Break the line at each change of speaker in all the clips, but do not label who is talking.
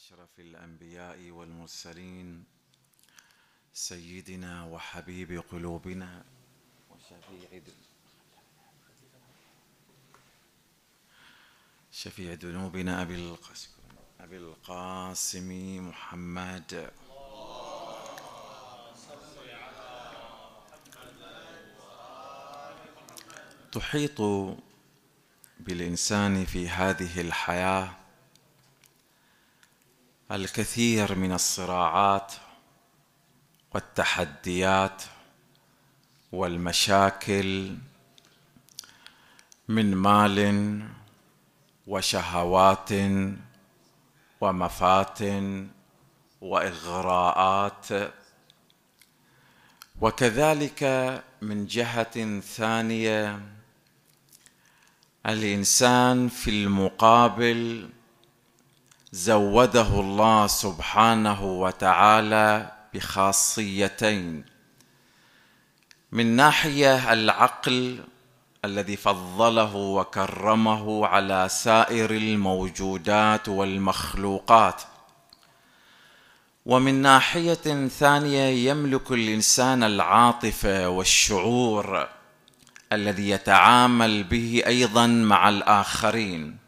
أشرف الأنبياء والمرسلين سيدنا وحبيب قلوبنا وشفيع شفيع ذنوبنا أبي أبي القاسم محمد. تحيط بالإنسان في هذه الحياة الكثير من الصراعات والتحديات والمشاكل من مال وشهوات ومفات وإغراءات. وكذلك من جهة ثانية الإنسان في المقابل زوده الله سبحانه وتعالى بخاصيتين. من ناحية العقل الذي فضله وكرمه على سائر الموجودات والمخلوقات. ومن ناحية ثانية يملك الإنسان العاطفة والشعور الذي يتعامل به أيضا مع الآخرين.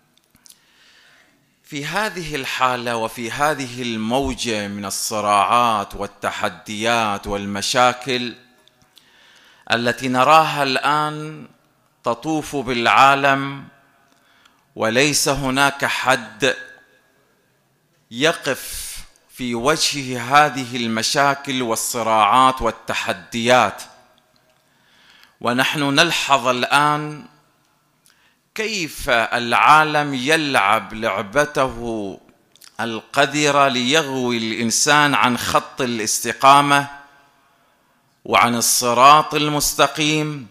في هذه الحالة وفي هذه الموجة من الصراعات والتحديات والمشاكل التي نراها الآن تطوف بالعالم وليس هناك حد يقف في وجه هذه المشاكل والصراعات والتحديات. ونحن نلحظ الآن كيف العالم يلعب لعبته القذرة ليغوي الإنسان عن خط الاستقامة وعن الصراط المستقيم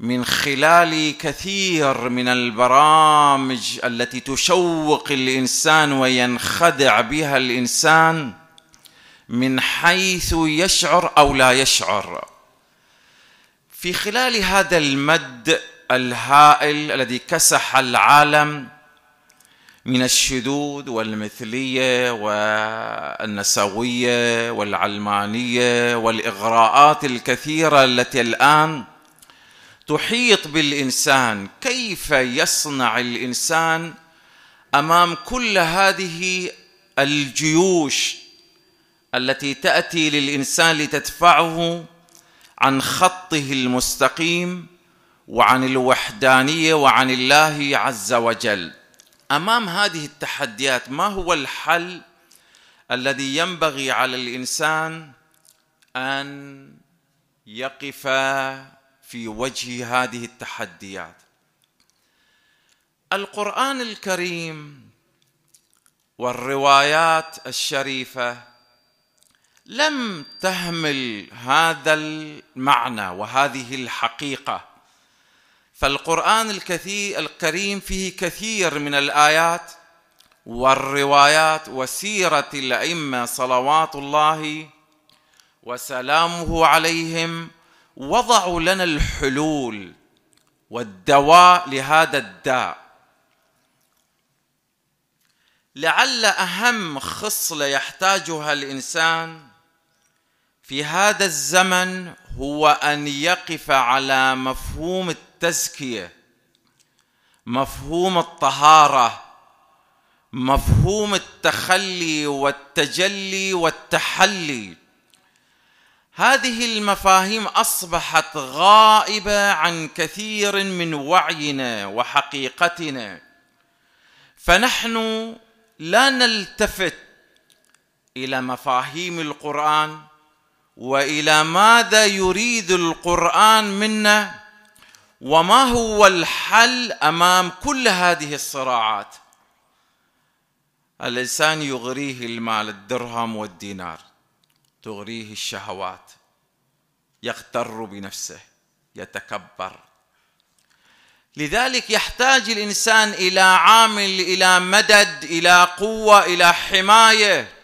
من خلال كثير من البرامج التي تشوق الإنسان وينخدع بها الإنسان من حيث يشعر أو لا يشعر. في خلال هذا المد الهائل الذي كسح العالم من الشذوذ والمثلية والنسوية والعلمانية والإغراءات الكثيرة التي الآن تحيط بالإنسان. كيف يصنع الإنسان أمام كل هذه الجيوش التي تأتي للإنسان لتدفعه عن خطه المستقيم؟ وعن الوحدانية وعن الله عز وجل. أمام هذه التحديات ما هو الحل الذي ينبغي على الإنسان أن يقف في وجه هذه التحديات؟ القرآن الكريم والروايات الشريفة لم تهمل هذا المعنى وهذه الحقيقة. فالقرآن الكثير الكريم فيه كثير من الآيات والروايات وسيرة الأئمة صلوات الله وسلامه عليهم وضعوا لنا الحلول والدواء لهذا الداء. لعل أهم خصلة يحتاجها الإنسان في هذا الزمن هو أن يقف على مفهوم التزكيه مفهوم الطهارة مفهوم التخلي والتجلي والتحلي. هذه المفاهيم أصبحت غائبة عن كثير من وعينا وحقيقتنا. فنحن لا نلتفت إلى مفاهيم القرآن وإلى ماذا يريد القرآن منا. وما هو الحل أمام كل هذه الصراعات؟ الإنسان يغريه المال الدرهم والدينار. تغريه الشهوات. يغتر بنفسه. يتكبر. لذلك يحتاج الإنسان إلى عامل إلى مدد إلى قوة إلى حماية.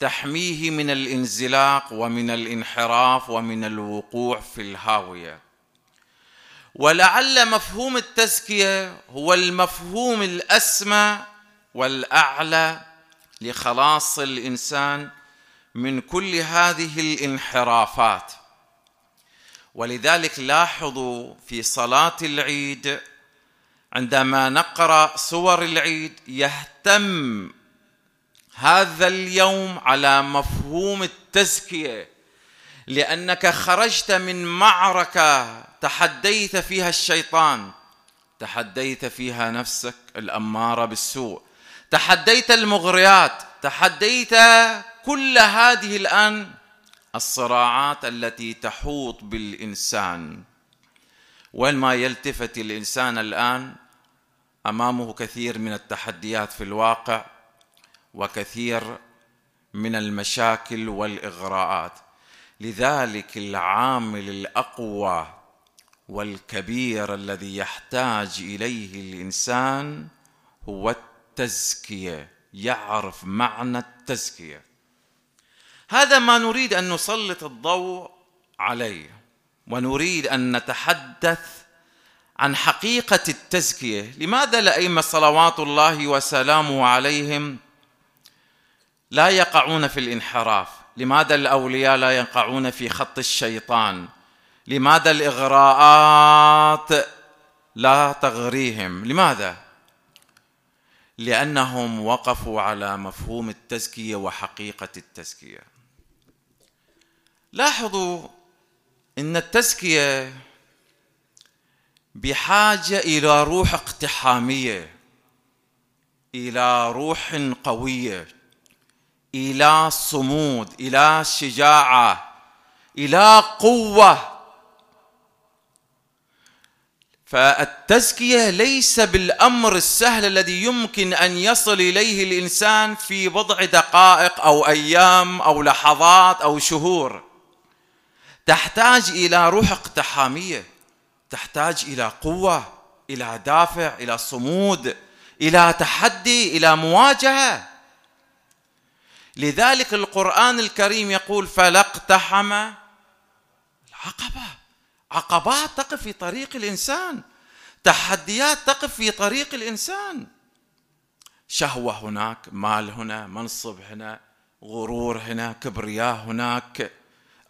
تحميه من الانزلاق ومن الانحراف ومن الوقوع في الهاوية. ولعل مفهوم التزكية هو المفهوم الأسمى والأعلى لخلاص الإنسان من كل هذه الانحرافات. ولذلك لاحظوا في صلاة العيد عندما نقرأ سور العيد يهتم هذا اليوم على مفهوم التزكية. لأنك خرجت من معركة تحديت فيها الشيطان. تحديت فيها نفسك الأمارة بالسوء. تحديت المغريات. تحديت كل هذه الآن الصراعات التي تحوط بالإنسان. وين ما يلتفت الإنسان الآن أمامه كثير من التحديات في الواقع وكثير من المشاكل والإغراءات. لذلك العامل الأقوى والكبير الذي يحتاج إليه الإنسان هو التزكية يعرف معنى التزكية. هذا ما نريد أن نسلط الضوء عليه ونريد أن نتحدث عن حقيقة التزكية. لماذا الائمه صلوات الله وسلامه عليهم لا يقعون في الانحراف؟ لماذا الأولياء لا يقعون في خط الشيطان؟ لماذا الإغراءات لا تغريهم؟ لماذا؟ لأنهم وقفوا على مفهوم التزكية وحقيقة التزكية. لاحظوا إن التزكية بحاجة إلى روح اقتحامية إلى روح قوية. إلى صمود إلى شجاعة إلى قوة. فالتزكية ليس بالأمر السهل الذي يمكن أن يصل إليه الإنسان في بضع دقائق أو أيام أو لحظات أو شهور. تحتاج إلى روح اقتحامية تحتاج إلى قوة إلى دافع إلى صمود إلى تحدي إلى مواجهة. لذلك القرآن الكريم يقول فلا اقتحم العقبة. عقبات تقف في طريق الإنسان. تحديات تقف في طريق الإنسان. شهوة هناك مال هنا منصب هنا غرور هنا كبرياء هناك.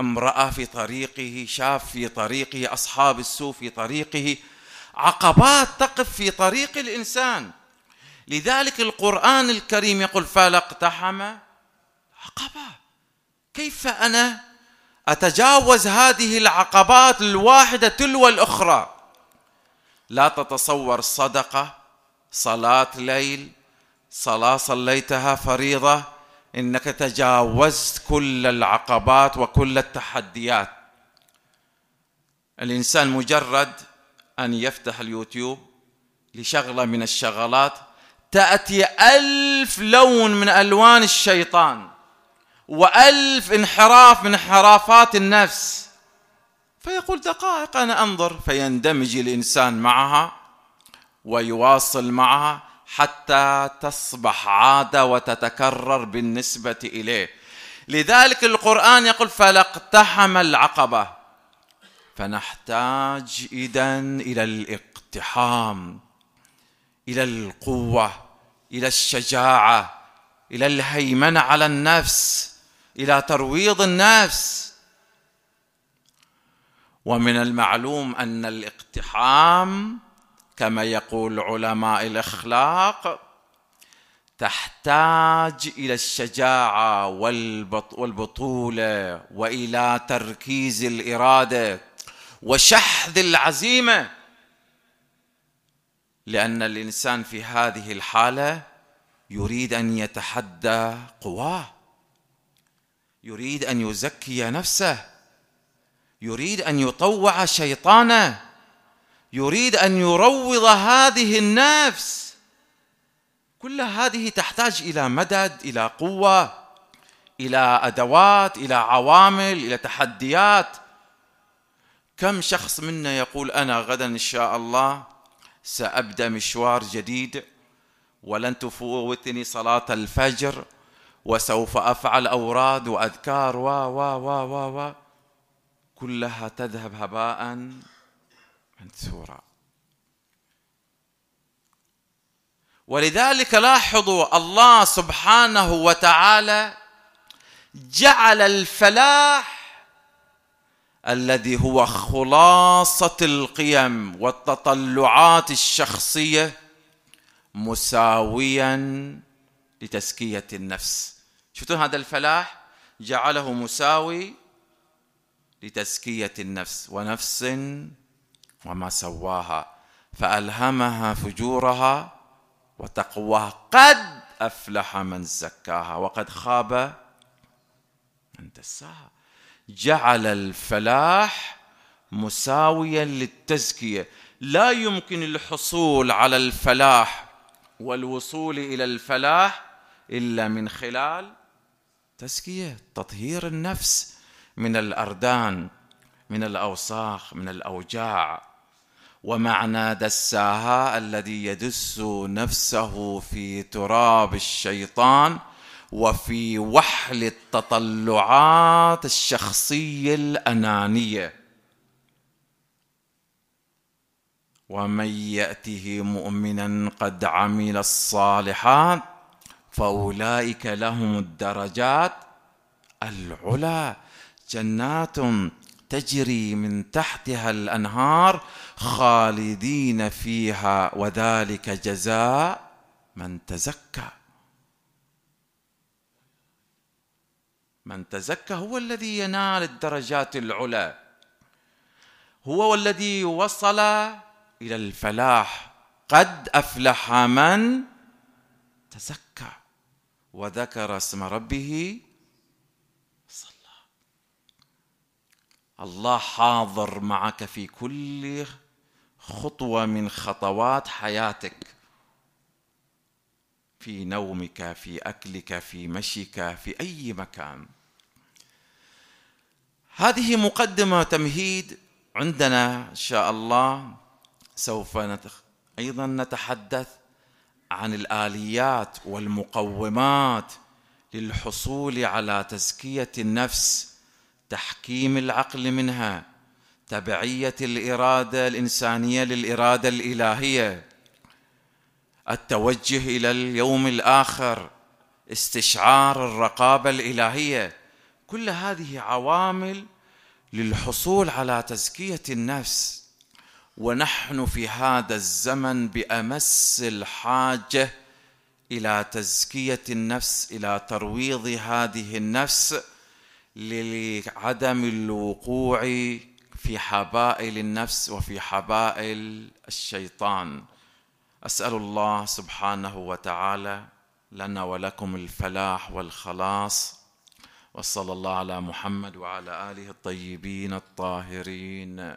امرأة في طريقه شاب في طريقه أصحاب السوء في طريقه. عقبات تقف في طريق الإنسان. لذلك القرآن الكريم يقول فلا اقتحم عقبة. كيف أنا أتجاوز هذه العقبات الواحدة تلو الأخرى؟ لا تتصور صدقة صلاة ليل صلاة صليتها فريضة إنك تجاوزت كل العقبات وكل التحديات. الإنسان مجرد أن يفتح اليوتيوب لشغلة من الشغلات تأتي ألف لون من ألوان الشيطان. وألف انحراف من انحرافات النفس. فيقول دقائق أنا أنظر. فيندمج الإنسان معها ويواصل معها حتى تصبح عادة وتتكرر بالنسبة إليه. لذلك القرآن يقول فلاقتحم العقبة. فنحتاج إذا إلى الاقتحام إلى القوة إلى الشجاعة إلى الهيمنة على النفس. إلى ترويض النفس ومن المعلوم أن الاقتحام كما يقول علماء الأخلاق تحتاج إلى الشجاعة والبطولة وإلى تركيز الإرادة وشحذ العزيمة. لأن الإنسان في هذه الحالة يريد أن يتحدى قواه. يريد أن يزكي نفسه. يريد أن يطوع شيطانه. يريد أن يروض هذه النفس. كل هذه تحتاج إلى مدد إلى قوة إلى أدوات إلى عوامل إلى تحديات. كم شخص منا يقول أنا غدا إن شاء الله سأبدأ مشوار جديد ولن تفوتني صلاة الفجر وسوف أفعل أوراد وأذكار و و و و و. كلها تذهب هباء منثورا. ولذلك لاحظوا الله سبحانه وتعالى جعل الفلاح الذي هو خلاصة القيم والتطلعات الشخصية مساويا لتزكية النفس. شفتوا هذا الفلاح؟ جعله مساوي لتزكية النفس ونفس وما سواها فألهمها فجورها وتقواها. قد أفلح من زكاها وقد خاب من دساها. جعل الفلاح مساويا للتزكية. لا يمكن الحصول على الفلاح والوصول إلى الفلاح إلا من خلال تزكية تطهير النفس من الأردان من الأوساخ من الأوجاع. ومعنى دساها الذي يدس نفسه في تراب الشيطان وفي وحل التطلعات الشخصية الأنانية. ومن يأته مؤمنا قد عمل الصالحات فأولئك لهم الدرجات العلى جنات تجري من تحتها الأنهار خالدين فيها وذلك جزاء من تزكى. من تزكى هو الذي ينال الدرجات العلى هو الذي وصل إلى الفلاح. قد أفلح من تزكى. وذكر اسم ربه صلى. الله حاضر معك في كل خطوة من خطوات حياتك. في نومك في أكلك في مشيك في أي مكان. هذه مقدمة تمهيد عندنا إن شاء الله. سوف نتخ... أيضا نتحدث عن الآليات والمقومات للحصول على تزكية النفس تحكيم العقل منها تبعية الإرادة الإنسانية للإرادة الإلهية التوجه إلى اليوم الآخر استشعار الرقابة الإلهية كل هذه عوامل للحصول على تزكية النفس. ونحن في هذا الزمن بأمس الحاجة إلى تزكية النفس إلى ترويض هذه النفس لعدم الوقوع في حبائل النفس وفي حبائل الشيطان. أسأل الله سبحانه وتعالى لنا ولكم الفلاح والخلاص. وصلى الله على محمد وعلى آله الطيبين الطاهرين.